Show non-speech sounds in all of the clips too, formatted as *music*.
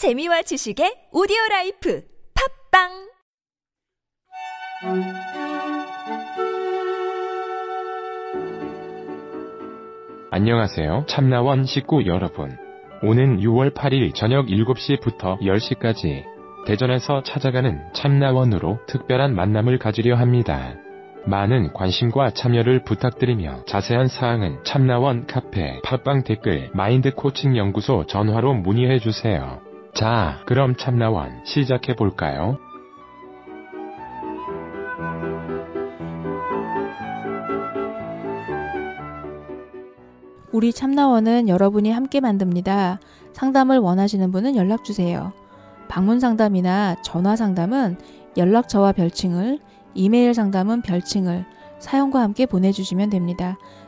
재미와 지식의 오디오 라이프 팟빵 안녕하세요. 참나원 식구 여러분. 오는 6월 8일 저녁 7시부터 10시까지 대전에서 찾아가는 참나원으로 특별한 만남을 가지려 합니다. 많은 관심과 참여를 부탁드리며 자세한 사항은 참나원 카페 팟빵 댓글 마인드 코칭 연구소 전화로 문의해 주세요. 자, 그럼 참나원 시작해 볼까요? 우리 참나원은 여러분이 함께 만듭니다. 상담을 원하시는 분은 연락 주세요. 방문 상담이나 전화 상담은 연락처와 별칭을, 이메일 상담은 별칭을 사연과 함께 보내주시면 됩니다.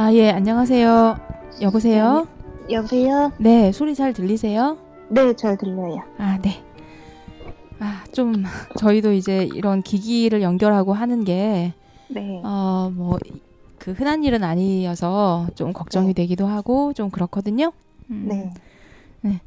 아, 예, 안녕하세요. 여보세요? 여보세요? 네, 소리 잘 들리세요? 네, 잘 들려요. 아, 네. 아, 좀, 저희도 이제 이런 기기를 연결하고 하는 게, 네. 어, 뭐, 그 흔한 일은 아니어서 좀 걱정이 네. 되기도 하고 좀 그렇거든요. 음, 네.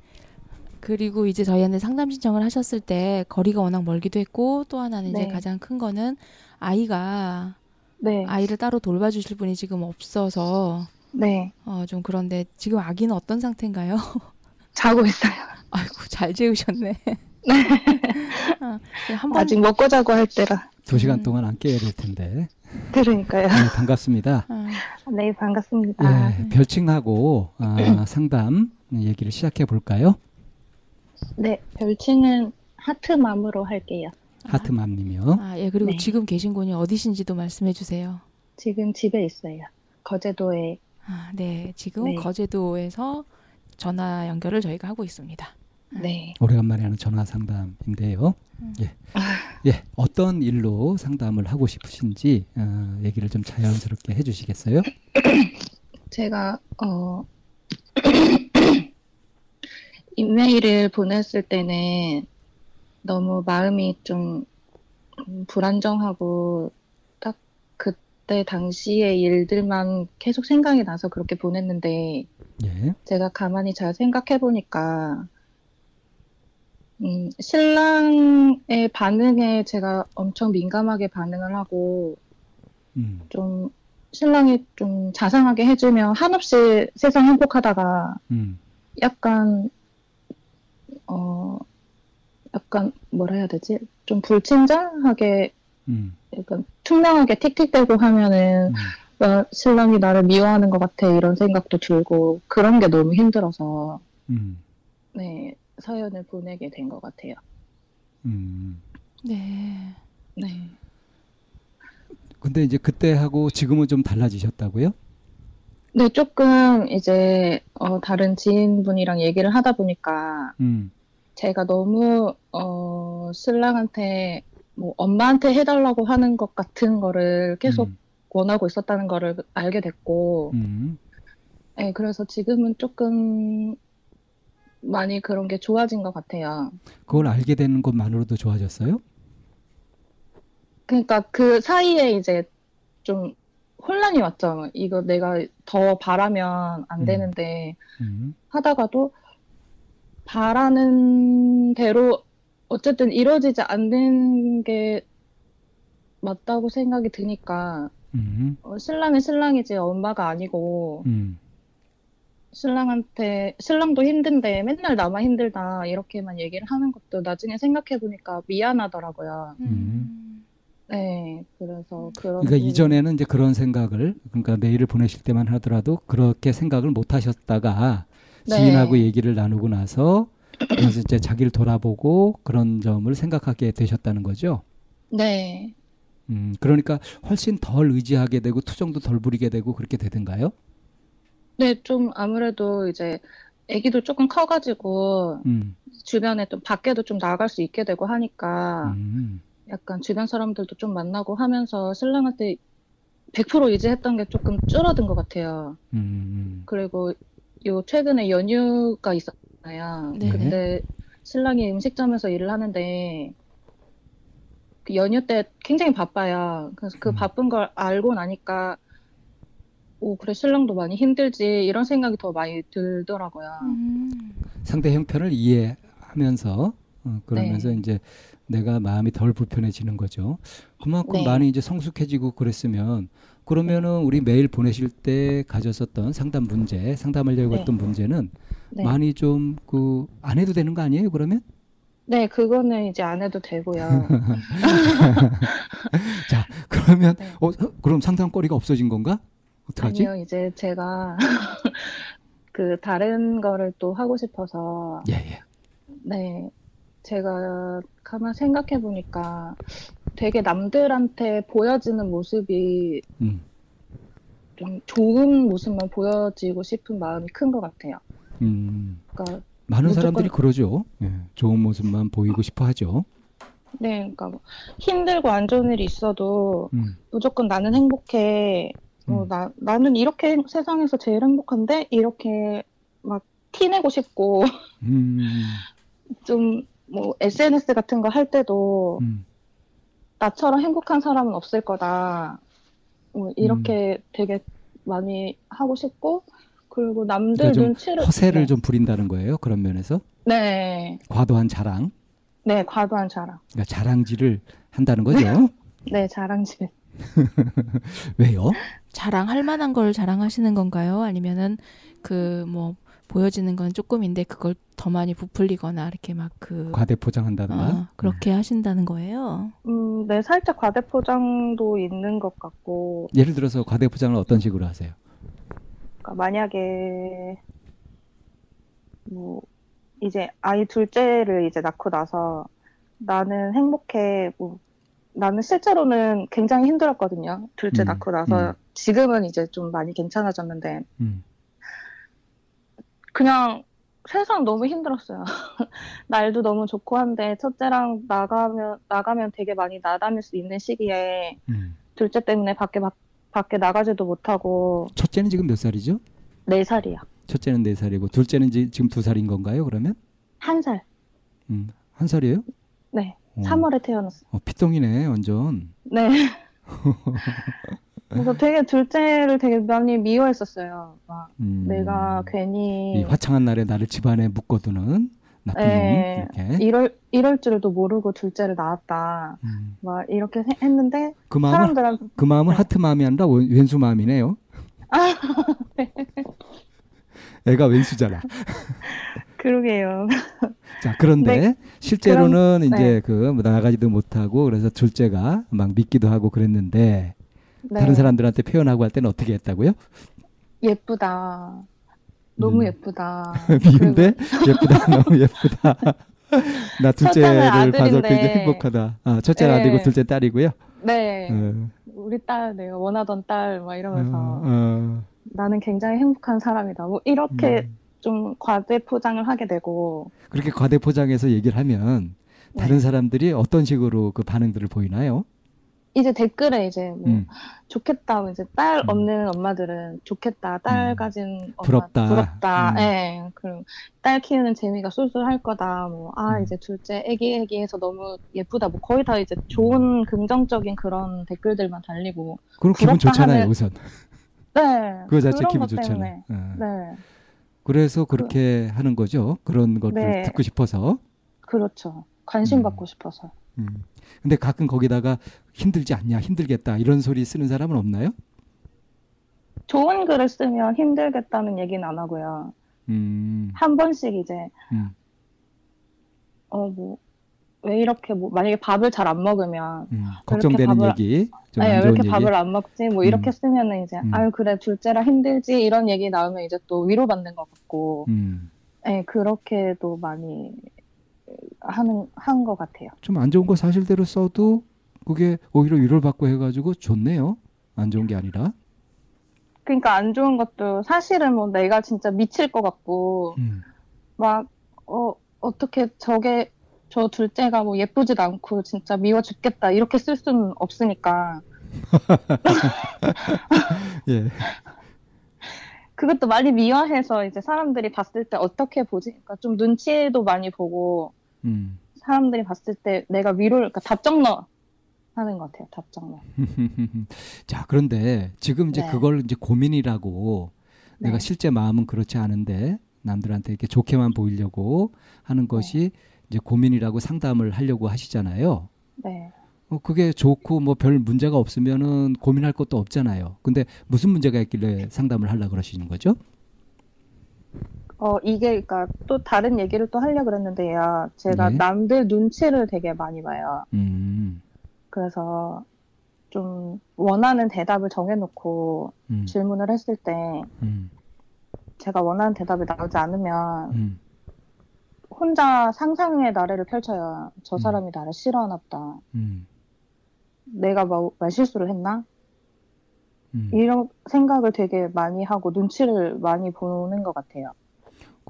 그리고 이제 저희한테 상담 신청을 하셨을 때 거리가 워낙 멀기도 했고 또 하나는 이제 네. 가장 큰 거는 아이가 네. 아이를 따로 돌봐주실 분이 지금 없어서 네. 어, 좀 그런데 지금 아기는 어떤 상태인가요? *laughs* 자고 있어요. 아이고 잘 재우셨네. *laughs* 아, 한번 아직 먹고 자고 할 때라. 두 시간 음. 동안 안 깨야 될 텐데. 그러니까요. 네, 반갑습니다. 아, 네, 반갑습니다. 예, 별칭하고 아, 상담 얘기를 시작해 볼까요? 네, 별칭은 하트맘으로 할게요. 하트맘님이요. 아, 예 그리고 네. 지금 계신 곳이 어디신지도 말씀해 주세요. 지금 집에 있어요. 거제도에. 아, 네 지금 네. 거제도에서 전화 연결을 저희가 하고 있습니다. 네. 오래간만에 하는 전화 상담인데요. 음. 예, 예, 어떤 일로 상담을 하고 싶으신지 어, 얘기를 좀 자연스럽게 해주시겠어요? *coughs* 제가, 어, *coughs* 이메일을 보냈을 때는 너무 마음이 좀 음, 불안정하고 딱 그때 당시의 일들만 계속 생각이 나서 그렇게 보냈는데 예, 제가 가만히 잘 생각해 보니까, 음, 신랑의 반응에 제가 엄청 민감하게 반응을 하고, 음, 좀, 신랑이 좀 자상하게 해주면 한없이 세상 행복하다가, 음, 약간, 어, 약간, 뭐라 해야 되지? 좀 불친절하게, 음, 약간 투명하게 틱틱대고 하면은, 음, 야, 신랑이 나를 미워하는 것 같아, 이런 생각도 들고, 그런 게 너무 힘들어서, 음, 네, 사연을 보내게 된 것 같아요. 음. 네. 네. 근데 이제 그때 하고 지금은 좀 달라지셨다고요? 네, 조금 이제, 어, 다른 지인분이랑 얘기를 하다 보니까, 음, 제가 너무, 어, 신랑한테, 뭐, 엄마한테 해달라고 하는 것 같은 거를 계속 음, 원하고 있었다는 거를 알게 됐고, 음, 네, 그래서 지금은 조금 많이 그런 게 좋아진 것 같아요. 그걸 알게 되는 것만으로도 좋아졌어요? 그러니까 그 사이에 이제 좀 혼란이 왔죠. 이거 내가 더 바라면 안 음. 되는데 음, 하다가도 바라는 대로 어쨌든 이루어지지 않는 게 맞다고 생각이 드니까 음, 어, 신랑은 신랑이지 엄마가 아니고 음, 신랑한테 신랑도 힘든데 맨날 나만 힘들다 이렇게만 얘기를 하는 것도 나중에 생각해 보니까 미안하더라고요. 음. 네, 그래서 그런 그러니까 이전에는 이제 그런 생각을 그러니까 메일을 보내실 때만 하더라도 그렇게 생각을 못 하셨다가 네. 지인하고 얘기를 나누고 나서 그래서 이제 자기를 돌아보고 그런 점을 생각하게 되셨다는 거죠. 네, 음, 그러니까 훨씬 덜 의지하게 되고 투정도 덜 부리게 되고 그렇게 되던가요? 네, 좀 아무래도 이제 아기도 조금 커가지고 음. 주변에 또 밖에도 좀 나갈 수 있게 되고 하니까 음. 약간 주변 사람들도 좀 만나고 하면서 신랑한테 100% 의지했던 게 조금 줄어든 것 같아요. 음. 그리고 요 최근에 연휴가 있었잖아요. 네. 근데 신랑이 음식점에서 일을 하는데 그 연휴 때 굉장히 바빠요. 그래서 그 음. 바쁜 걸 알고 나니까 오 그래 신랑도 많이 힘들지 이런 생각이 더 많이 들더라고요. 음. 상대 형편을 이해하면서 어, 그러면서 네. 이제 내가 마음이 덜 불편해지는 거죠. 그만큼 네. 많이 이제 성숙해지고 그랬으면 그러면은 우리 메일 보내실 때 가졌었던 상담 문제, 상담하려고 네. 했던 문제는 네. 많이 좀 그 안 해도 되는 거 아니에요? 그러면 네, 그거는 이제 안 해도 되고요. *laughs* 자 그러면 네. 어 그럼 상담거리가 없어진 건가? 어떡하지? 아니요, 이제 제가 *laughs* 그 다른 거를 또 하고 싶어서 예 예. 네, 제가 가만 생각해 보니까 되게 남들한테 보여지는 모습이 음. 좀 좋은 모습만 보여지고 싶은 마음이 큰 것 같아요. 음. 그러니까 많은 사람들이 그러죠. 예, 좋은 모습만 보이고 싶어 하죠. 네, 그러니까 뭐 힘들고 안 좋은 일이 있어도 음. 무조건 나는 행복해. 어, 음. 나, 나는 이렇게 세상에서 제일 행복한데 이렇게 막 티내고 싶고 음. *laughs* 좀뭐 SNS 같은 거 할 때도 음. 나처럼 행복한 사람은 없을 거다. 뭐 이렇게 되게 많이 하고 싶고 그리고 남들 그러니까 좀 눈치를 허세를 네. 좀 부린다는 거예요. 그런 면에서 네, 과도한 자랑, 네 과도한 자랑. 그러니까 자랑질을 한다는 거죠. *laughs* 네 자랑질. *laughs* 왜요? 자랑할 만한 걸 자랑하시는 건가요? 아니면은 그 뭐 보여지는 건 조금인데 그걸 더 많이 부풀리거나 이렇게 막 그 과대 포장한다든가. 어, 그렇게 하신다는 거예요. 음, 네 살짝 과대 포장도 있는 것 같고 음. 예를 들어서 과대 포장을 어떤 식으로 하세요? 그러니까 만약에 뭐 이제 아이 둘째를 이제 낳고 나서 나는 행복해 뭐 나는 실제로는 굉장히 힘들었거든요. 둘째 음, 낳고 나서 음. 지금은 이제 좀 많이 괜찮아졌는데 음. 그냥 세상 너무 힘들었어요. *laughs* 날도 너무 좋고 한데 첫째랑 나가면 나가면 되게 많이 나다닐 수 있는 시기에 음. 둘째 때문에 밖에 밖- 밖에 나가지도 못하고 첫째는 지금 몇 살이죠? 네 살이요. 첫째는 네 살이고 둘째는 지, 지금 두 살인 건가요? 그러면 한 살. 음, 한 살이에요? 네. 어, 3월에 태어났어요. 어, 피똥이네 완전. 네. *laughs* 그래서 되게 둘째를 되게 많이 미워했었어요. 막 음, 내가 이 괜히 화창한 날에 나를 집안에 묶어두는 나쁜 네. 놈 이렇게. 이럴 이럴 줄도 모르고 둘째를 낳았다. 음. 막 이렇게 세- 했는데 그 마음은 사람들한테 그 마음은 네. 하트 마음이 아니라 원- 왼수 마음이네요. *laughs* 애가 왼수잖아. *laughs* 그러게요. 자, 그런데 네, 실제로는 그럼- 이제 그뭐 나가지도 못하고 그래서 둘째가 막 믿기도 하고 그랬는데 네. 다른 사람들한테 표현하고 할 때는 어떻게 했다고요? 예쁘다. 너무 음. 예쁘다. *laughs* 미운데 예쁘다, *laughs* 너무 예쁘다. *laughs* 나 둘째를 봐서 굉장히. 행복하다. 아, 첫째는 네. 아들이고 둘째 딸이고요. 네. 어, 우리 딸 내가 원하던 딸 막 이러면서 어, 어, 나는 굉장히 행복한 사람이다. 뭐 이렇게 음. 좀 과대 포장을 하게 되고 그렇게 과대 포장해서 얘기를 하면 다른 네. 사람들이 어떤 식으로 그 반응들을 보이나요? 이제 댓글에 이제 뭐 음. 좋겠다. 이제 딸 음. 없는 엄마들은 좋겠다. 딸 음. 가진 엄마 부럽다. 부럽다. 음. 예. 그리고 딸 키우는 재미가 쏠쏠할 거다. 뭐아 음. 이제 둘째 애기 애기해서 너무 예쁘다. 뭐 거의 다 이제 좋은 긍정적인 그런 댓글들만 달리고. 그럼 기분 좋잖아요, 하는- 우선. 네. 그거 자체 기분 것 좋잖아요. 어. 네. 그래서 그렇게 하는 거죠. 그런 것들 네. 듣고 싶어서. 그렇죠. 관심 음. 받고 싶어서. 음. 근데 가끔 거기다가 힘들지 않냐, 힘들겠다 이런 소리 쓰는 사람은 없나요? 좋은 글을 쓰면 힘들겠다는 얘기는 안 하고요. 음, 한 번씩 이제 음. 어뭐 왜 이렇게 뭐 만약에 밥을 잘 안 먹으면 음. 걱정되는 밥을- 얘기, 좀 아니, 안왜 좋은 이렇게 얘기. 밥을 안 먹지? 뭐 이렇게 음. 쓰면은 이제 음. 아유 그래 둘째라 힘들지 이런 얘기 나오면 이제 또 위로받는 것 같고, 음. 예 그렇게도 많이 하는 한 것 같아요. 좀 안 좋은 거 사실대로 써도 그게 오히려 위로를 받고 해가지고 좋네요. 안 좋은 게 아니라. 그러니까 안 좋은 것도 사실은 뭐 내가 진짜 미칠 것 같고 음. 막 어, 어떻게 저게 저 둘째가 뭐 예쁘지도 않고 진짜 미워 죽겠다 이렇게 쓸 수는 없으니까 *laughs* 예. 그것도 많이 미화해서 이제 사람들이 봤을 때 어떻게 보지? 그러니까 좀 눈치도 많이 보고 음. 사람들이 봤을 때 내가 위로를 그러니까 답정너 하는 것 같아요. 답정너. *laughs* 자, 그런데 지금 이제 네. 그걸 이제 고민이라고 네. 내가 실제 마음은 그렇지 않은데 남들한테 이렇게 좋게만 보이려고 하는 것이 이제 고민이라고 상담을 하려고 하시잖아요. 네. 어, 그게 좋고 뭐 별 문제가 없으면은 고민할 것도 없잖아요. 근데 무슨 문제가 있길래 상담을 하려고 그러시는 거죠? 어 이게 그러니까 또 다른 얘기를 또 하려 고 그랬는데 요. 제가 네. 남들 눈치를 되게 많이 봐요. 음. 그래서 좀 원하는 대답을 정해놓고 음. 질문을 했을 때 음. 제가 원하는 대답이 나오지 않으면 음. 혼자 상상의 나래를 펼쳐요. 저 음. 사람이 나를 싫어하나 보다. 음. 내가 뭐 말실수를 했나? 음. 이런 생각을 되게 많이 하고 눈치를 많이 보는 것 같아요.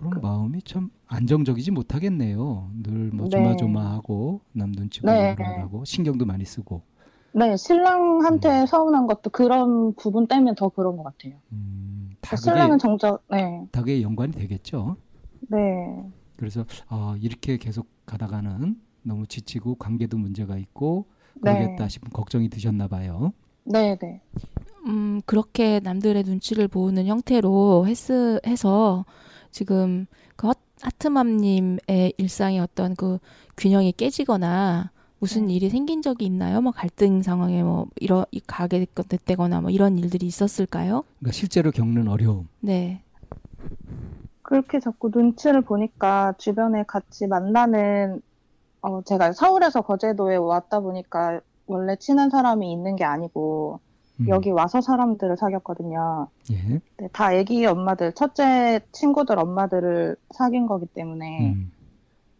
그럼 마음이 참 안정적이지 못하겠네요. 늘뭐 네. 조마조마하고 남 눈치 보고 네. 신경도 많이 쓰고. 네, 음. 신랑한테 서운한 것도 그런 부분 때문에 더 그런 것 같아요. 음, 다 그게 신랑은 정작, 네, 다 그게 연관이 되겠죠. 네, 그래서 아, 이렇게 계속 가다가는 너무 지치고 관계도 문제가 있고 네. 그러겠다 싶은 걱정이 드셨나 봐요. 네, 네. 음, 그렇게 남들의 눈치를 보는 형태로 했스, 해서 지금 그 헛- 하트맘님의 일상의 어떤 그 균형이 깨지거나 무슨 네. 일이 생긴 적이 있나요? 뭐 갈등 상황에 뭐 이러 이 가게 됐거나 뭐 이런 일들이 있었을까요? 그러니까 실제로 겪는 어려움. 네. 그렇게 자꾸 눈치를 보니까 주변에 같이 만나는, 어, 제가 서울에서 거제도에 왔다 보니까 원래 친한 사람이 있는 게 아니고, 음, 여기 와서 사람들을 사귀었거든요. 예. 네, 다 애기 엄마들, 첫째 친구들 엄마들을 사귄 거기 때문에 음,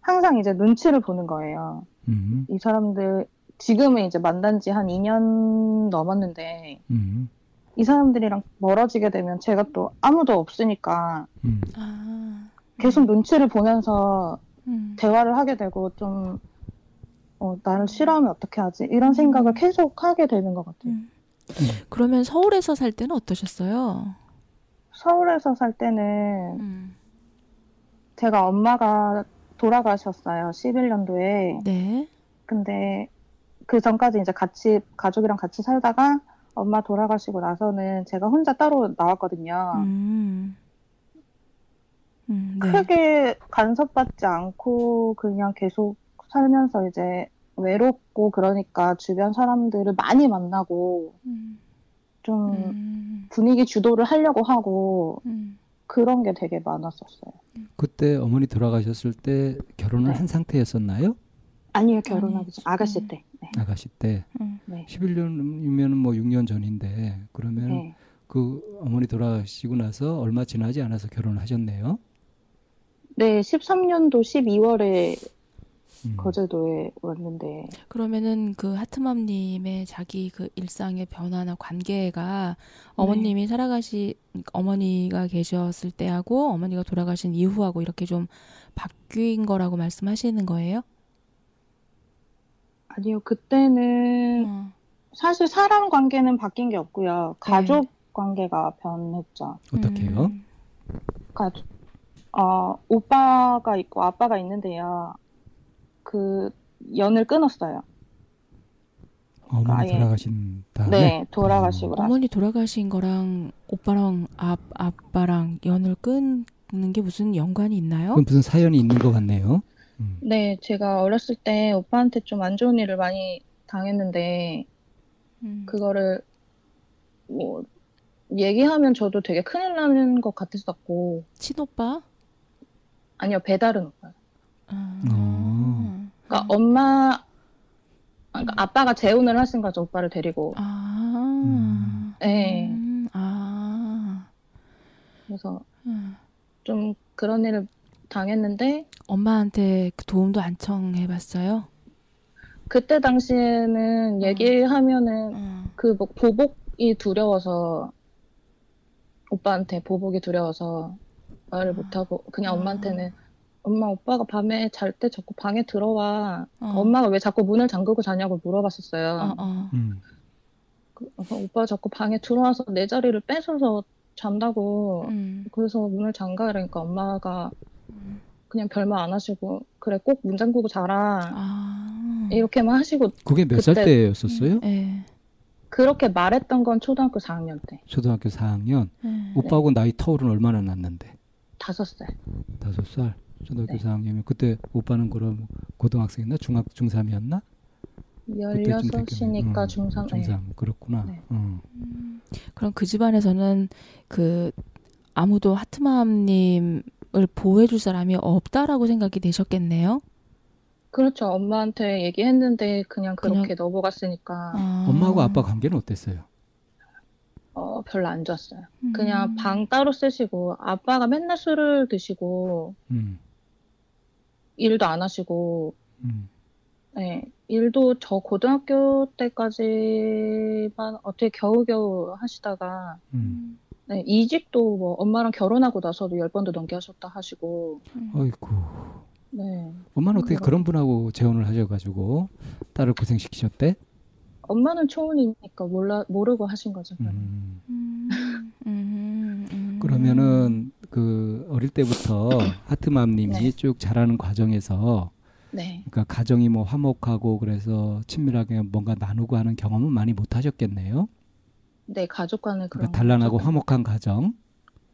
항상 이제 눈치를 보는 거예요. 음, 이 사람들, 지금은 이제 만난 지 한 2년 넘었는데, 음, 이 사람들이랑 멀어지게 되면 제가 또 아무도 없으니까 음. 아. 계속 눈치를 보면서 음. 대화를 하게 되고 좀, 어, 나를 싫어하면 어떻게 하지? 이런 생각을 계속 하게 되는 것 같아요. 음. 그러면 서울에서 살 때는 어떠셨어요? 서울에서 살 때는 음. 제가 엄마가 돌아가셨어요. 11년도에. 네. 근데 그 전까지 이제 같이, 가족이랑 같이 살다가 엄마 돌아가시고 나서는 제가 혼자 따로 나왔거든요. 음. 음, 네. 크게 간섭받지 않고 그냥 계속 살면서 이제 외롭고 그러니까 주변 사람들을 많이 만나고 음. 좀 음. 분위기 주도를 하려고 하고 음. 그런 게 되게 많았었어요. 그때 어머니 돌아가셨을 때 결혼을 네. 한 상태였었나요? 아니요, 결혼하기 전 아가씨 음. 때. 네. 아가씨 때 음. 네. 11년이면 뭐 6년 전인데 그러면 네. 그 어머니 돌아가시고 나서 얼마 지나지 않아서 결혼을 하셨네요. 네, 13년도 12월에 음. 거제도에 왔는데 그러면은 그 하트맘님의 자기 그 일상의 변화나 관계가 어머님이 살아가시 어머니가 계셨을 때하고 어머니가 돌아가신 이후하고 이렇게 좀 바뀐 거라고 말씀하시는 거예요? 아니요, 그때는 어. 사실 사람 관계는 바뀐 게 없고요. 가족 관계가 변했죠. 어떻게요? 음. 가족, 어, 오빠가 있고 아빠가 있는데요. 그 연을 끊었어요. 어머니 아예. 돌아가신 다음에 네, 돌아가시고 나서. 어머니 돌아가신 거랑 오빠랑 아, 아빠랑 연을 끊는 게 무슨 연관이 있나요? 그건 무슨 사연이 있는 것 같네요. 음. 네, 제가 어렸을 때 오빠한테 좀 안 좋은 일을 많이 당했는데 음. 그거를 뭐 얘기하면 저도 되게 큰일 나는 것 같았었고 친오빠? 아니요 배다른 오빠. 아. 어. 그러니까 엄마 그러니까 아빠가 재혼을 하신 거죠 오빠를 데리고. 아. 음. 네, 음. 아. 그래서 음. 좀 그런 일을 당했는데 엄마한테 그 도움도 안 청해봤어요? 그때 당시에는 얘기하면은 어. 그뭐 보복이 두려워서 오빠한테 보복이 두려워서 말을 못하고 그냥 아. 엄마한테는 엄마 오빠가 밤에 잘 때 자꾸 방에 들어와 어. 엄마가 왜 자꾸 문을 잠그고 자냐고 물어봤었어요. 어, 어. 음. 그, 오빠가 자꾸 방에 들어와서 내 자리를 뺏어서 잔다고 음. 그래서 문을 잠가 그러니까 엄마가 음. 그냥 별말 안 하시고 그래 꼭 문 잠그고 자라 아. 이렇게만 하시고 그게 몇 살 때였었어요? 예. 그렇게 말했던 건 초등학교 4학년 때 초등학교 4학년. 예. 오빠하고 나이 터울은 얼마나 났는데? 다섯 살 다섯 살. 초등학교 네. 4학년이면 그때 오빠는 그럼 고등학생이나 중학 중3이었나? 그때쯤 열여섯이니까 됐겠네. 중3 네. 중3 그렇구나. 네. 어. 그럼 그 집안에서는 그 아무도 하트맘님을 보호해줄 사람이 없다라고 생각이 되셨겠네요. 그렇죠 엄마한테 얘기했는데 그냥 그렇게 그냥- 넘어갔으니까 아. 엄마하고 아빠 관계는 어땠어요? 어, 별로 안 좋았어요 음. 그냥 방 따로 쓰시고 아빠가 맨날 술을 드시고 음. 일도 안 하시고 음. 네, 일도 저 고등학교 때까지만 어떻게 겨우겨우 하시다가 음. 네, 이직도 뭐 엄마랑 결혼하고 나서도 열 번도 넘게 하셨다 하시고 아이고. 네. 엄마는 어떻게 그런 분하고 재혼을 하셔가지고 딸을 고생시키셨대? 엄마는 초혼이니까 몰라 모르고 하신 거죠. 음. 음. 음. 음. 그러면은 그 어릴 때부터 *coughs* 하트맘님이 네. 쭉 자라는 과정에서 네. 그러니까 가정이 뭐 화목하고 그래서 친밀하게 뭔가 나누고 하는 경험은 많이 못 하셨겠네요. 네, 가족 간의 그런 그러니까 단란하고 거. 화목한 가정.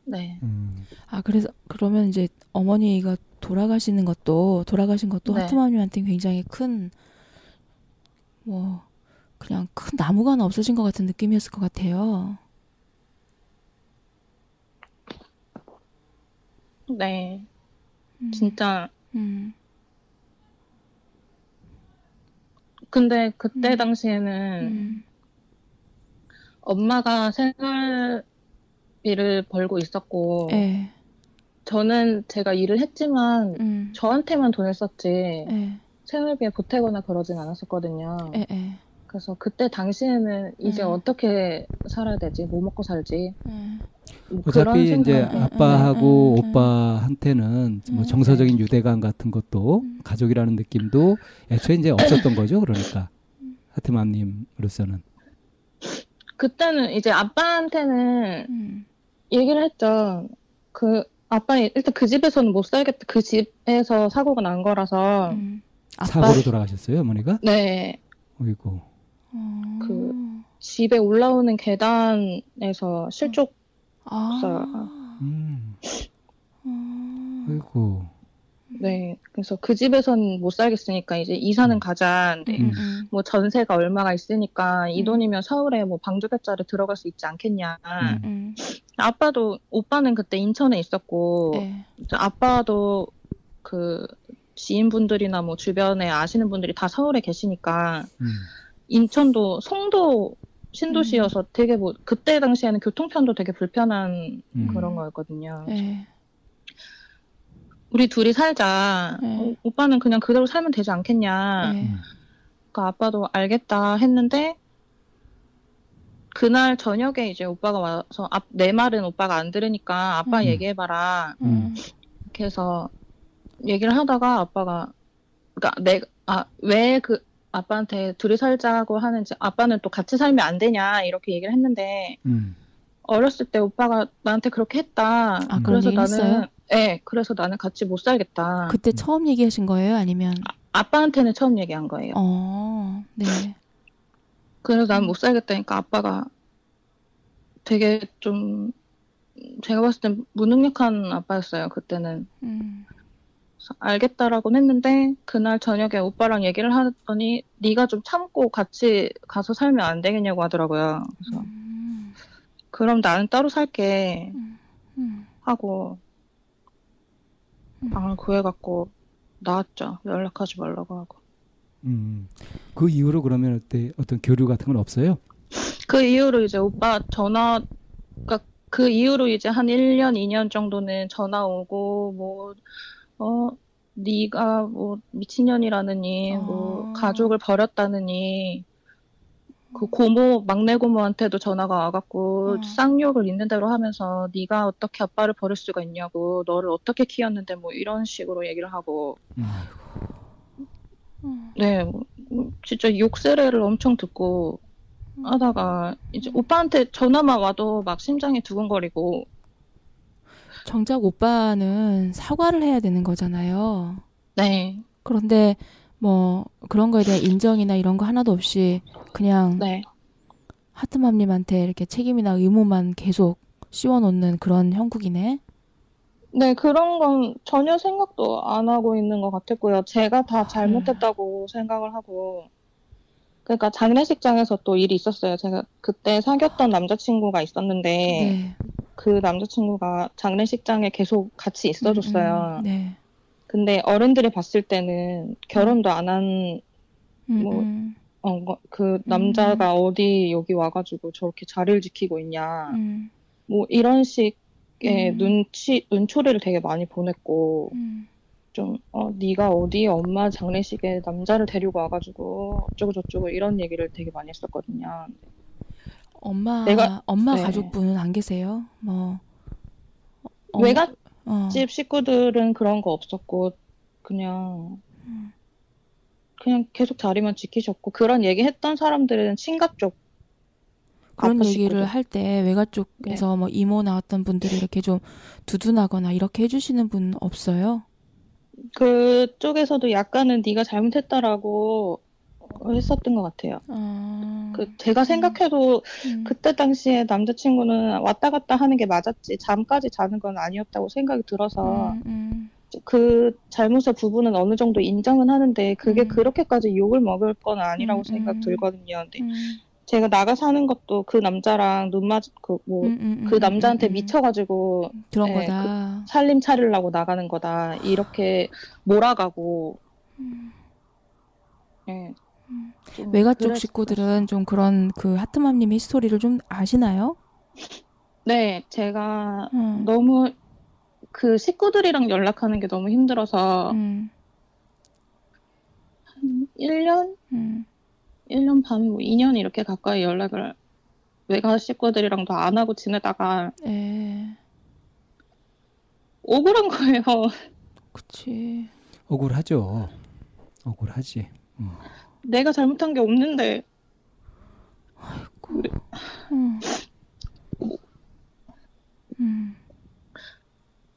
네. 음. 아 그래서 그러면 이제 어머니가 돌아가시는 것도 돌아가신 것도 네. 하트맘님한테 굉장히 큰 뭐 그냥 큰 나무가 하나 없어진 것 같은 느낌이었을 것 같아요. 네. 음. 진짜 음. 근데 그때 음. 당시에는 음. 엄마가 생활비를 벌고 있었고 예. 저는 제가 일을 했지만 음. 저한테만 돈을 썼지 예. 생활비에 보태거나 그러진 않았었거든요. 예. 예. 그래서 그때 당시에는 이제 음. 어떻게 살아야 되지? 뭐 먹고 살지? 예. 뭐 그런 어차피 이제 생각. 음, 아빠하고 음, 음, 음. 오빠한테는 뭐 음. 정서적인 유대감 같은 것도 음. 가족이라는 느낌도 애초에 이제 없었던 거죠. 그러니까 하트맘님으로서는. 그때는 이제 아빠한테는 음. 얘기를 했죠. 그 아빠 일단 그 집에서는 못 살겠다. 그 집에서 사고가 난 거라서 음. 아빠 사고로 돌아가셨어요, 어머니가? 네 어이고. 어. 그- 집에 올라오는 계단에서 실족 아. 없어요. 음. 음. 어이고. 네 그래서 그 집에서는 못 살겠으니까 이제 이사는 음. 가자. 네. 음, 음. 뭐 전세가 얼마가 있으니까 이 음. 돈이면 서울에 뭐 방주택자를 들어갈 수 있지 않겠냐. 음. 음. 아빠도 오빠는 그때 인천에 있었고 예. 저 아빠도 그 지인분들이나 뭐 주변에 아시는 분들이 다 서울에 계시니까 음. 인천도 송도 신도시여서 되게 뭐 그때 당시에는 교통편도 되게 불편한 음. 그런 거였거든요. 예. 우리 둘이 살자. 네. 어, 오빠는 그냥 그대로 살면 되지 않겠냐. 예. 음. 그러니까 아빠도 알겠다 했는데 그날 저녁에 이제 오빠가 와서 앞- 내 말은 오빠가 안 들으니까 아빠 음. 얘기해봐라. 음. 이렇게 해서 얘기를 하다가 아빠가 그러니까 내아왜 그 아빠한테 둘이 살자고 하는 지 아빠는 또 같이 살면 안 되냐 이렇게 얘기를 했는데 음. 어렸을 때 오빠가 나한테 그렇게 했다. 아, 그래서 나는 했어요? 네, 그래서 나는 같이 못 살겠다. 그때 처음 얘기하신 거예요? 아니면 아 빠한테는 처음 얘기한 거예요. 어. 네. 그래서 난 못 살겠다니까 아빠가 되게 좀 제가 봤을 땐 무능력한 아빠였어요. 그때는 음. 그래서 알겠다라고는 했는데 그날 저녁에 오빠랑 얘기를 하더니 네가 좀 참고 같이 가서 살면 안 되겠냐고 하더라고요. 그래서 음. 그럼 나는 따로 살게 음. 하고 음. 방을 구해갖고 나왔죠. 연락하지 말라고 하고. 음. 그 이후로 그러면 어때 어떤 교류 같은 건 없어요? 그 이후로 이제 오빠 전화, 그그 이후로 이제 한 1년, 2년 정도는 전화 오고, 뭐, 어, 네가 뭐 미친년이라느니, 뭐 아. 가족을 버렸다느니, 그 고모 막내 고모한테도 전화가 와갖고 어. 쌍욕을 있는 대로 하면서 네가 어떻게 아빠를 버릴 수가 있냐고 너를 어떻게 키웠는데 뭐 이런 식으로 얘기를 하고 음. 음. 네 뭐, 뭐 진짜 욕세례를 엄청 듣고 하다가 이제 오빠한테 전화만 와도 막 심장이 두근거리고 정작 오빠는 사과를 해야 되는 거잖아요. 네 그런데 뭐 그런 거에 대한 인정이나 이런 거 하나도 없이 그냥 네. 하트맘님한테 이렇게 책임이나 의무만 계속 씌워놓는 그런 형국이네. 네, 그런 건 전혀 생각도 안 하고 있는 것 같았고요. 제가 다 잘못했다고 생각을 하고. 그러니까 장례식장에서 또 일이 있었어요. 제가 그때 사귀었던 남자친구가 있었는데, 네. 그 남자친구가 장례식장에 계속 같이 있어줬어요. 음, 음, 네. 근데 어른들이 봤을 때는 결혼도 안 한, 음, 뭐, 음, 어, 뭐, 그 남자가 어디 여기 와가지고 저렇게 자리를 지키고 있냐. 음, 뭐 이런 식의 음. 눈치, 눈초리를 되게 많이 보냈고, 음. 좀, 어, 네가 어디 엄마 장례식에 남자를 데리고 와가지고 어쩌고 저쩌고 이런 얘기를 되게 많이 했었거든요. 엄마, 내가- 엄마 네. 가족분은 안 계세요? 뭐 어, 외갓집 어, 식구들은 그런 거 없었고, 그냥, 음. 그냥 계속 자리만 지키셨고, 그런 얘기 했던 사람들은 친가 쪽. 그런 얘기를. 할 때 외가 쪽에서 뭐 이모 나왔던 분들이 이렇게 좀 두둔하거나 이렇게 해주시는 분 없어요? 그쪽에서도 약간은 네가 잘못했다라고 했었던 것 같아요. 어, 그 제가 생각해도 음, 그때 당시에 남자친구는 왔다 갔다 하는 게 맞았지 잠까지 자는 건 아니었다고 생각이 들어서 음, 음, 그 잘못의 부분은 어느 정도 인정은 하는데 그게 음. 그렇게까지 욕을 먹을 건 아니라고 음, 생각 음. 들거든요. 근데 음, 제가 나가 사는 것도 그 남자랑 눈 맞, 그, 뭐, 음, 음, 그 음, 남자한테 음, 음. 미쳐가지고 그런 네, 거다. 살림 차리려고 나가는 거다. 이렇게 몰아가고, 음. 예. 음. 좀 외가 쪽 식구들은 좀 그런 그 하트맘님의 스토리를 좀 아시나요? 네, 제가 음, 너무 그 식구들이랑 연락하는 게 너무 힘들어서 음, 1년? 음, 1년 반, 뭐 2년 이렇게 가까이 연락을 외가 식구들이랑도 안 하고 지내다가 에, 억울한 거예요. 그치. 억울하죠. 억울하지. 음. 내가 잘못한 게 없는데. 음, 음,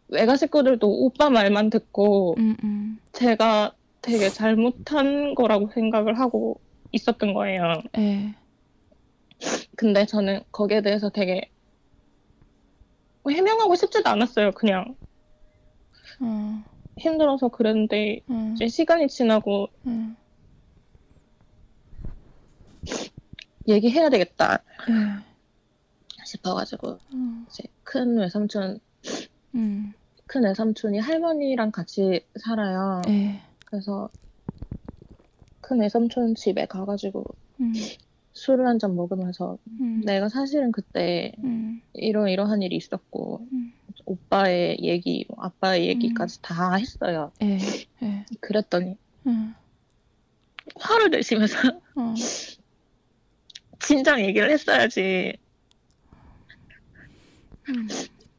외가 식구들도 오빠 말만 듣고 음, 음, 제가 되게 잘못한 거라고 생각을 하고 있었던 거예요. 에, 근데 저는 거기에 대해서 되게 해명하고 싶지도 않았어요. 그냥. 어, 힘들어서 그랬는데 음, 이제 시간이 지나고 음, 얘기해야 되겠다 에, 싶어가지고 음, 이제 큰 외삼촌 음, 큰 외삼촌이 할머니랑 같이 살아요. 에, 그래서 큰 외삼촌 집에 가가지고 음, 술을 한 잔 먹으면서 음, 내가 사실은 그때 음, 이러 이러한 일이 있었고 음. 오빠의 얘기, 뭐 아빠의 얘기까지 다 했어요. 에, 에, 그랬더니 음, 화를 내시면서 어, *laughs* 진작 얘기를 했어야지. 음,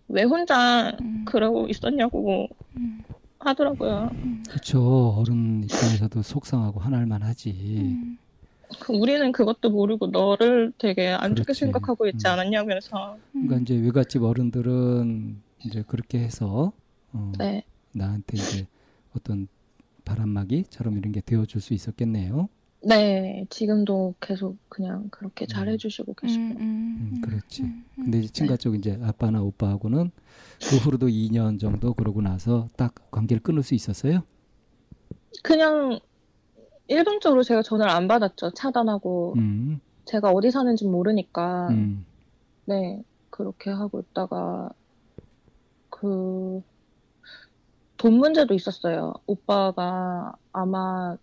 왜 혼자 음, 그러고 있었냐고 음, 하더라고요. 그렇죠. 어른 입장에서도 속상하고 화날만 하지. 음, 그 우리는 그것도 모르고 너를 되게 안 좋게 그렇지. 생각하고 있지 음. 않았냐면서. 그러니까 이제 외갓집 어른들은 이제 그렇게 해서 어, 네. 나한테 이제 어떤 바람막이처럼 이런 게 되어줄 수 있었겠네요. 네, 지금도 계속 그냥 그렇게 음. 잘해주시고 계시고. 음, 음, 음, 그렇지. 음, 음. 근데 이제 친가 쪽 이제 아빠나 오빠하고는 그 후로도 2년 정도 그러고 나서 딱 관계를 끊을 수 있었어요. 그냥 일방적으로 제가 전화를 안 받았죠. 차단하고. 음, 제가 어디 사는지 모르니까. 음, 네, 그렇게 하고 있다가, 그, 돈 문제도 있었어요. 오빠가 아마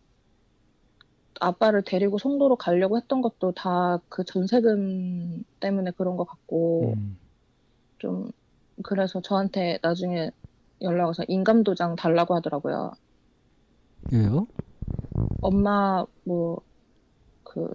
아빠를 데리고 송도로 가려고 했던 것도 다 그 전세금 때문에 그런 것 같고, 음. 좀, 그래서 저한테 나중에 연락 와서 인감도장 달라고 하더라고요. 왜요? 엄마, 뭐, 그,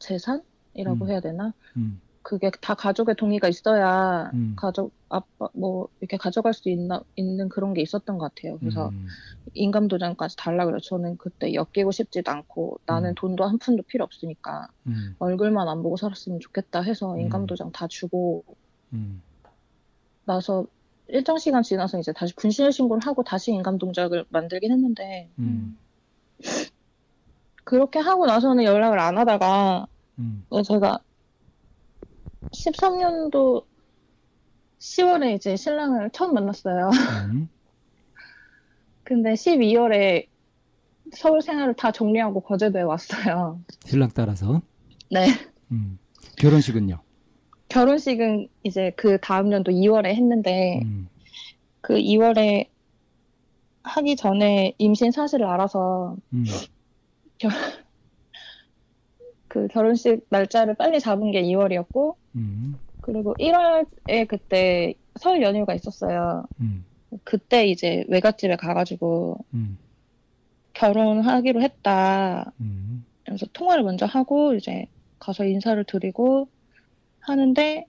재산이라고 음. 해야 되나? 음. 그게 다 가족의 동의가 있어야 음. 가족 아빠 뭐 이렇게 가져갈 수 있나 있는 그런 게 있었던 것 같아요. 그래서 음. 인감 도장까지 달라 그래서 저는 그때 엮이고 싶지도 않고 나는 음. 돈도 한 푼도 필요 없으니까 음. 얼굴만 안 보고 살았으면 좋겠다 해서 음. 인감 도장 다 주고 음. 나서 일정 시간 지나서 이제 다시 분실 신고를 하고 다시 인감 동작을 만들긴 했는데 음. 그렇게 하고 나서는 연락을 안 하다가 음. 제가 13년도 10월에 이제 신랑을 처음 만났어요. 음. *laughs* 근데 12월에 서울 생활을 다 정리하고 거제도에 왔어요. 신랑 따라서. 네. 음. 결혼식은요? 결혼식은 이제 그 다음 연도 2월에 했는데 음. 그 2월에 하기 전에 임신 사실을 알아서 음. 그 결혼식 날짜를 빨리 잡은 게 2월이었고 음. 그리고 1월에 그때 설 연휴가 있었어요. 음. 그때 이제 외갓집에 가가지고 음. 결혼하기로 했다. 음. 그래서 통화를 먼저 하고 이제 가서 인사를 드리고 하는데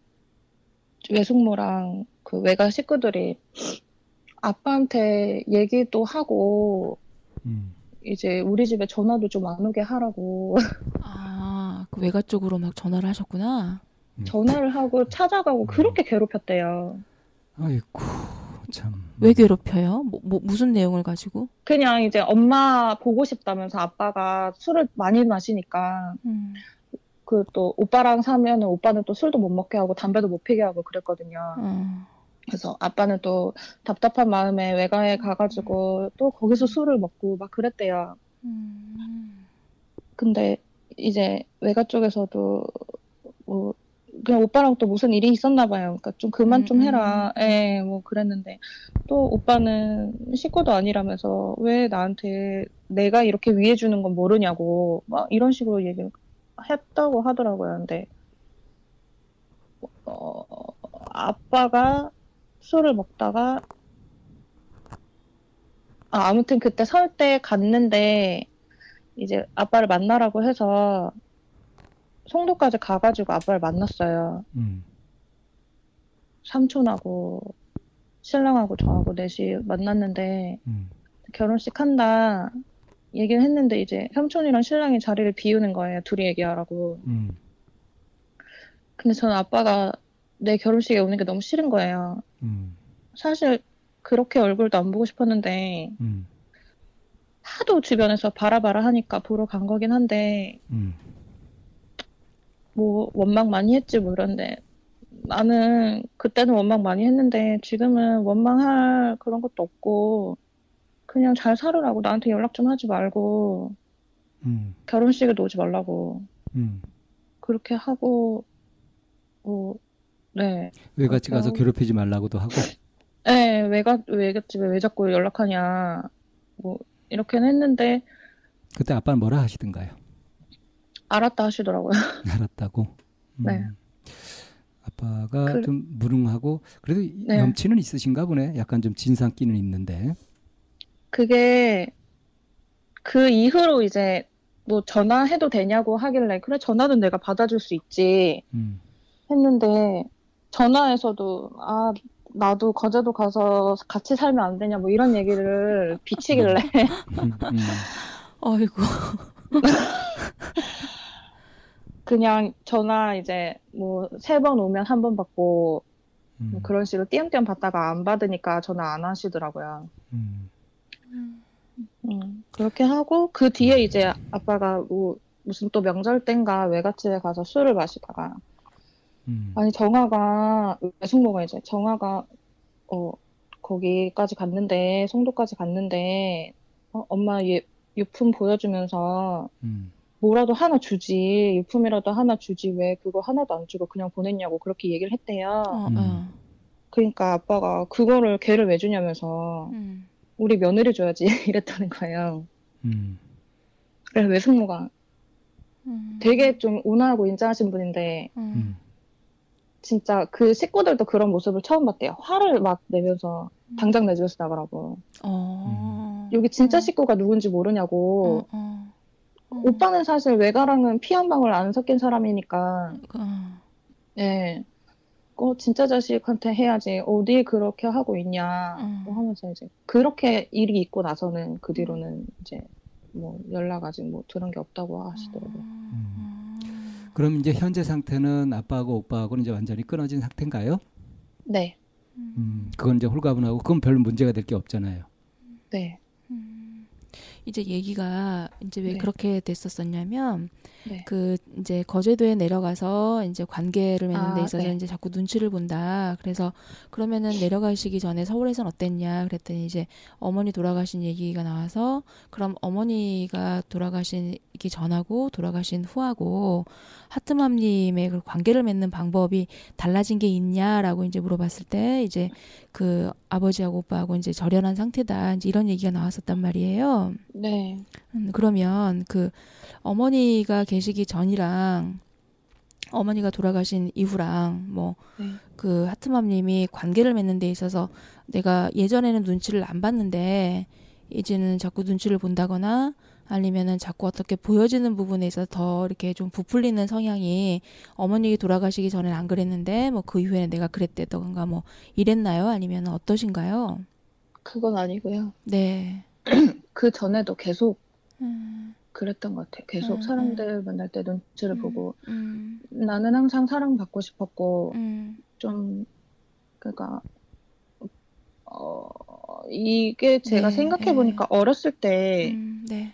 외숙모랑 그 외가 식구들이 아빠한테 얘기도 하고 음. 이제 우리 집에 전화도 좀 안 오게 하라고 아, 그 외가 쪽으로 막 전화를 하셨구나. 음. 전화를 하고 찾아가고 그렇게 괴롭혔대요. 아이고 참. 왜 괴롭혀요? 뭐, 뭐 무슨 내용을 가지고? 그냥 이제 엄마 보고 싶다면서 아빠가 술을 많이 마시니까 음. 그또 오빠랑 사면은 오빠는 또 술도 못 먹게 하고 담배도 못 피게 하고 그랬거든요. 어. 그래서 아빠는 또 답답한 마음에 외가에 가가지고 또 거기서 술을 먹고 막 그랬대요. 음. 근데 이제 외가 쪽에서도 뭐 그냥 오빠랑 또 무슨 일이 있었나 봐요. 그러니까 좀 그만 좀 음, 해라. 예, 뭐 그랬는데 또 오빠는 식구도 아니라면서 왜 나한테 내가 이렇게 위해 주는 건 모르냐고 막 이런 식으로 얘기를 했다고 하더라고요. 근데 어, 아빠가 술을 먹다가 아, 아무튼 그때 설 때 갔는데 이제 아빠를 만나라고 해서 송도까지 가가지고 아빠를 만났어요. 음. 삼촌하고 신랑하고 저하고 넷이 만났는데 음. 결혼식 한다 얘기를 했는데 이제 삼촌이랑 신랑이 자리를 비우는 거예요. 둘이 얘기하라고. 음. 근데 저는 아빠가 내 결혼식에 오는 게 너무 싫은 거예요. 음. 사실 그렇게 얼굴도 안 보고 싶었는데 음. 하도 주변에서 바라바라 하니까 보러 간 거긴 한데 음. 뭐 원망 많이 했지 뭐 이런데 나는 그때는 원망 많이 했는데 지금은 원망할 그런 것도 없고 그냥 잘 살으라고 나한테 연락 좀 하지 말고 음. 결혼식에도 오지 말라고 음. 그렇게 하고 뭐 네. 외갓집 가서. 괴롭히지 말라고도 하고. *laughs* 네, 외갓 외갓집에 왜 자꾸 연락하냐 뭐 이렇게는 했는데 그때 아빠는 뭐라 하시던가요? 알았다 하시더라고요. *laughs* 알았다고. 음. 네. 아빠가 그- 좀 무능하고 그래도 이- 네. 염치는 있으신가 보네. 약간 좀 진상기는 있는데. 그게 그 이후로 이제 뭐 전화해도 되냐고 하길래 그래 전화는 내가 받아줄 수 있지 음. 했는데 전화에서도 아 나도 거제도 가서 같이 살면 안 되냐 뭐 이런 얘기를 비치길래 음. 음. 아이고. 그냥 전화 이제 뭐 세 번 오면 한 번 받고 음. 뭐 그런 식으로 띄엄띄엄 받다가 안 받으니까 전화 안 하시더라고요. 음. 음, 그렇게 하고 그 뒤에 이제 아빠가 뭐 무슨 또 명절 땐가 외갓집에 가서 술을 마시다가 음. 아니 정아가 외숙모가 이제 정아가 어 거기까지 갔는데 송도까지 갔는데 어, 엄마 얘 유품 보여주면서 음. 뭐라도 하나 주지 유품이라도 하나 주지 왜 그거 하나도 안 주고 그냥 보냈냐고 그렇게 얘기를 했대요. 어, 음. 어. 그러니까 아빠가 그거를 걔를 왜 주냐면서 음. 우리 며느리 줘야지 *laughs* 이랬다는 거예요. 음. 그래서 외숙모가 음. 되게 좀 온화하고 인자하신 분인데 음. 음. 진짜 그 식구들도 그런 모습을 처음 봤대요. 화를 막 내면서 당장 내 집에서 나가라고. 어. 여기 진짜 음. 식구가 누군지 모르냐고 어, 어. 오빠는 사실 외가랑은 피 한 방울 안 섞인 사람이니까, 어. 예. 어, 진짜 자식한테 해야지. 어디 그렇게 하고 있냐. 음. 뭐 하면서 이제, 그렇게 일이 있고 나서는 그 뒤로는 이제, 뭐 연락 아직 뭐 들은 게 없다고 하시더라고요. 음. 그럼 이제 현재 상태는 아빠하고 오빠하고는 이제 완전히 끊어진 상태인가요? 네, 음, 그건 이제 홀가분하고 그건 별 문제가 될 게 없잖아요. 네, 음. 이제 얘기가 이제 왜 네. 그렇게 됐었었냐면 네. 그 이제 거제도에 내려가서 이제 관계를 맺는 데 아, 있어서 네. 이제 자꾸 눈치를 본다. 그래서 그러면은 내려가시기 전에 서울에선 어땠냐 그랬더니 이제 어머니 돌아가신 얘기가 나와서 그럼 어머니가 돌아가시기 전하고 돌아가신 후하고 하트맘님의 그 관계를 맺는 방법이 달라진 게 있냐라고 이제 물어봤을 때 이제 그 아버지하고 오빠하고 이제 절연한 상태다 이제 이런 얘기가 나왔었단 말이에요. 네. 음, 그러면 그 어머니가 계시기 전이랑 어머니가 돌아가신 이후랑 뭐 네. 그 하트맘님이 관계를 맺는 데 있어서 내가 예전에는 눈치를 안 봤는데 이제는 자꾸 눈치를 본다거나 아니면은 자꾸 어떻게 보여지는 부분에 있어서 더 이렇게 좀 부풀리는 성향이 어머니 돌아가시기 전에는 안 그랬는데 뭐 그 이후에는 내가 그랬대던가 뭐 이랬나요? 아니면 어떠신가요? 그건 아니고요. 네. *clears throat* 그 전에도 계속 음, 그랬던 것 같아요. 계속 음, 사람들 만날 때 눈치를 음. 보고 음, 나는 항상 사랑받고 싶었고 음, 좀 그러니까 어 이게 제가 네, 생각해 보니까 어렸을 때 음, 네.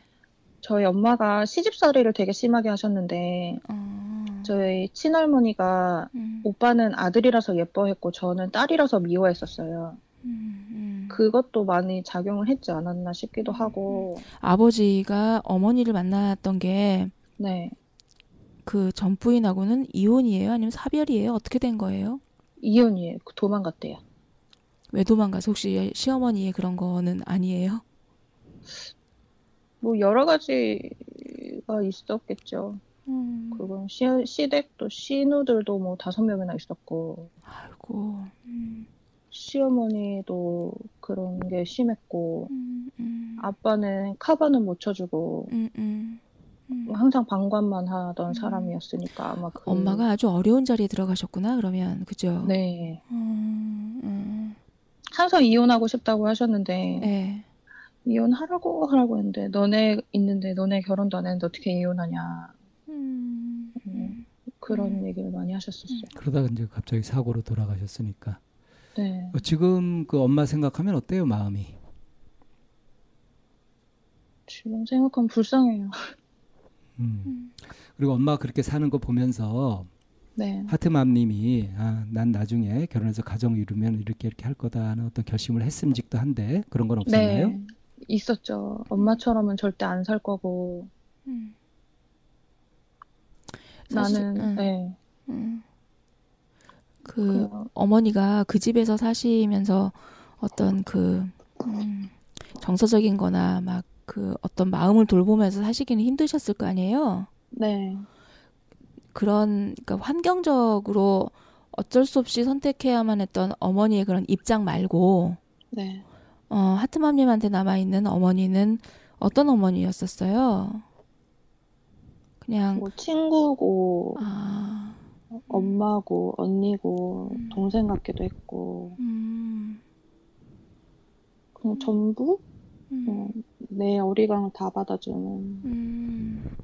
저희 엄마가 시집살이를 되게 심하게 하셨는데 어, 저희 친할머니가 음, 오빠는 아들이라서 예뻐했고 저는 딸이라서 미워했었어요. 음, 음. 그것도 많이 작용을 했지 않았나 싶기도 하고 아버지가 어머니를 만났던 게그네 전부인하고는 이혼이에요? 아니면 사별이에요? 어떻게 된 거예요? 이혼이에요. 도망갔대요. 왜 도망가서 혹시 시어머니의 그런 거는 아니에요? 뭐 여러 가지가 있었겠죠. 음, 그건 시, 시댁도 시누들도 뭐 다섯 명이나 있었고 아이고. 음, 시어머니도 그런 게 심했고 음, 음, 아빠는 카바는 못 쳐주고 음, 음, 음. 항상 방관만 하던 음. 사람이었으니까 아마 그 엄마가 아주 어려운 자리에 들어가셨구나 그러면 그죠? 네 항상 이혼하고 싶다고 하셨는데 네. 이혼하라고 하라고 했는데 너네 있는데 너네 결혼도 안 했는데 어떻게 이혼하냐 음, 음. 그런 얘기를 많이 하셨었어요. 그러다가 이제 갑자기 사고로 돌아가셨으니까. 네. 어, 지금 그 엄마 생각하면 어때요, 마음이? 지금 생각하면 불쌍해요. 음. 그리고 엄마가 그렇게 사는 거 보면서 네. 하트맘님이 아, 난 나중에 결혼해서 가정 이루면 이렇게 이렇게 할 거다 하는 어떤 결심을 했음직도 한데 그런 건 없었나요? 네. 있었죠. 엄마처럼은 절대 안 살 거고 음. 사실, 나는 음. 네. 음. 그 그, 어머니가 그 집에서 사시면서 어떤 그 음, 정서적인 거나 막 그 어떤 마음을 돌보면서 사시기는 힘드셨을 거 아니에요? 네. 그런 그러니까 환경적으로 어쩔 수 없이 선택해야만 했던 어머니의 그런 입장 말고 네. 어, 하트맘님한테 남아 있는 어머니는 어떤 어머니였었어요? 그냥 뭐 친구고 아, 엄마고 언니고 동생 같기도 했고. 음, 그냥 전부? 음, 그냥 내 어리광을 다 받아주는. 음,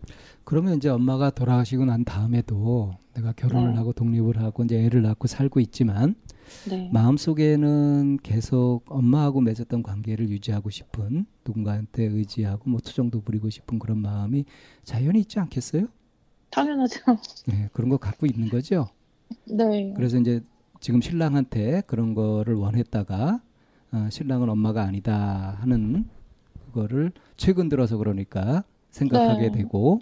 그러면 이제 엄마가 돌아가시고 난 다음에도 내가 결혼을 네. 하고 독립을 하고 이제 애를 낳고 살고 있지만 네. 마음속에는 계속 엄마하고 맺었던 관계를 유지하고 싶은 누군가한테 의지하고 뭐 투정도 부리고 싶은 그런 마음이 자연히 있지 않겠어요? 당연하죠. 네, 그런 거 갖고 있는 거죠. 네. 그래서 이제 지금 신랑한테 그런 거를 원했다가 어, 신랑은 엄마가 아니다 하는 그거를 최근 들어서 그러니까 생각하게 네. 되고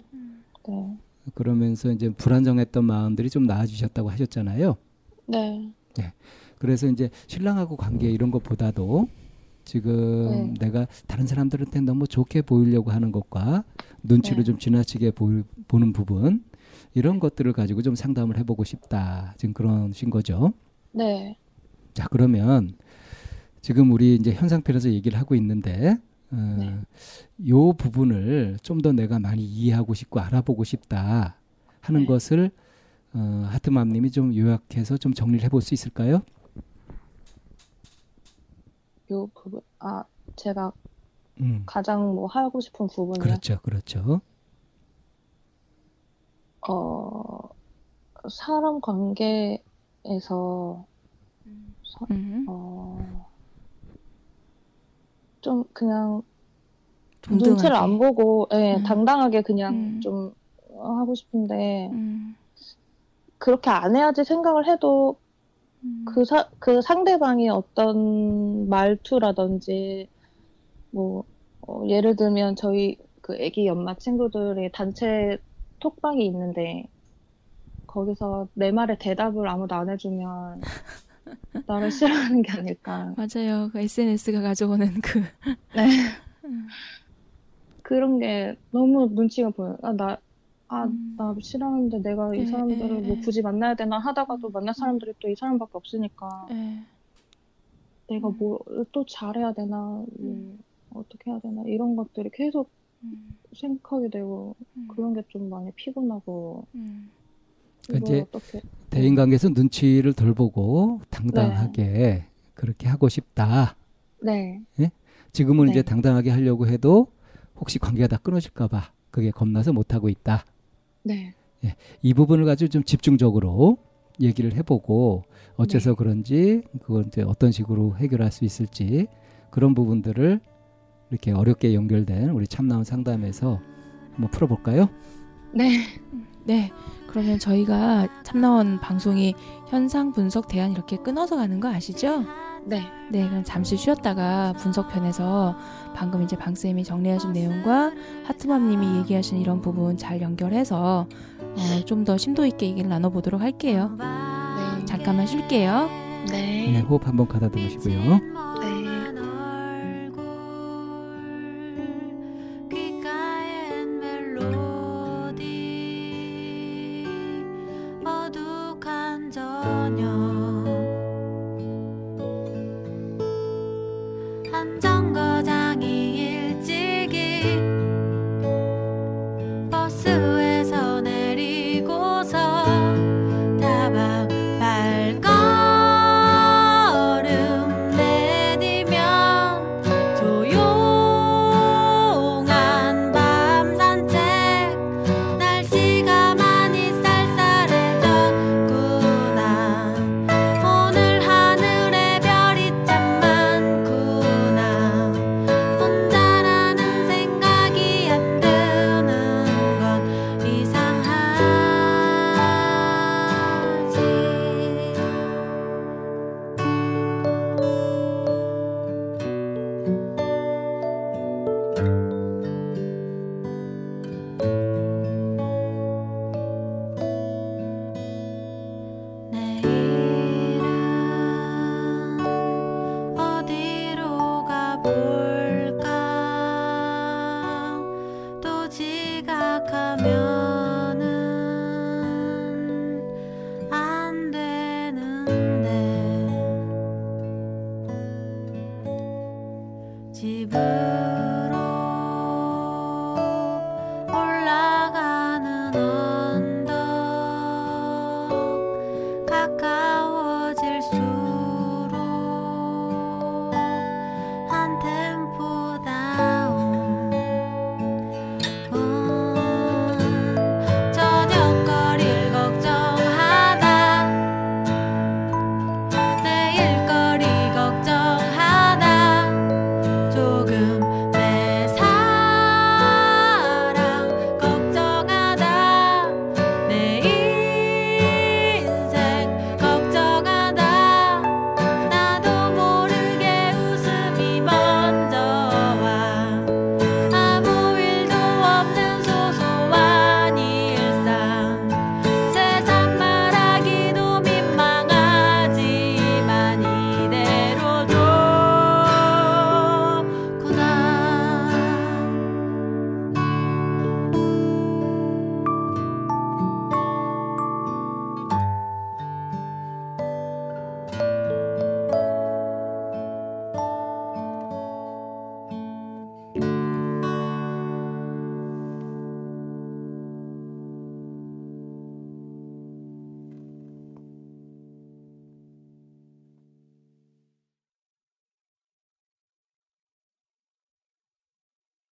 네. 그러면서 이제 불안정했던 마음들이 좀 나아지셨다고 하셨잖아요. 네. 그래서 이제 신랑하고 관계 이런 것보다도 지금 네. 내가 다른 사람들한테 너무 좋게 보이려고 하는 것과 눈치를 네. 좀 지나치게 보이, 보는 부분 이런 것들을 가지고 좀 상담을 해보고 싶다 지금 그런신 거죠. 네. 자 그러면 지금 우리 이제 현 상태에서 얘기를 하고 있는데 어, 네. 요 부분을 좀 더 내가 많이 이해하고 싶고 알아보고 싶다 하는 네. 것을 어, 하트맘님이 좀 요약해서 좀 정리를 해볼 수 있을까요? 요 부분 아 제가 음, 가장 뭐 하고 싶은 부분이요. 그렇죠, 그렇죠. 어 사람 관계에서 사- 음. 어, 좀 그냥 동등하게. 눈치를 안 보고 예, 음. 당당하게 그냥 음. 좀 하고 싶은데 음. 그렇게 안 해야지 생각을 해도 음. 그, 사, 그 상대방이 어떤 말투라든지, 뭐, 어, 예를 들면 저희 그 애기 연마 친구들의 단체 톡방이 있는데, 거기서 내 말에 대답을 아무도 안 해주면, *laughs* 나를 싫어하는 게 아닐까. 맞아요. 그 SNS가 가져오는 그 네. *laughs* 그런 게 너무 눈치가 보여요. 아, 나, 아, 음. 나 싫어하는데 내가 이 에, 사람들을 에, 뭐 에. 굳이 만나야 되나 하다가도 만날 사람들이 또 이 사람밖에 없으니까. 예. 내가 음. 뭘또 잘해야 되나, 뭐 음. 어떻게 해야 되나, 이런 것들이 계속 음. 생각하게 되고, 음. 그런 게 좀 많이 피곤하고, 음. 이제 어떻게, 대인관계에서 눈치를 덜 보고 당당하게 네. 그렇게 하고 싶다. 네, 지금은 네. 이제 당당하게 하려고 해도 혹시 관계가 다 끊어질까봐 그게 겁나서 못 하고 있다. 네, 이 부분을 가지고 좀 집중적으로 얘기를 해보고 어째서 네. 그런지 그걸 이제 어떤 식으로 해결할 수 있을지 그런 부분들을 이렇게 어렵게 연결된 우리 참나온 상담에서 한번 풀어볼까요? 네, 네. 그러면 저희가 참나원 방송이 현상 분석 대안 이렇게 끊어서 가는 거 아시죠? 네, 네, 그럼 잠시 쉬었다가 분석편에서 방금 이제 방쌤이 정리하신 내용과 하트맘님이 얘기하신 이런 부분 잘 연결해서 어, 좀 더 심도 있게 얘기를 나눠보도록 할게요. 네, 잠깐만 쉴게요. 네, 네, 호흡 한번 가다듬으시고요.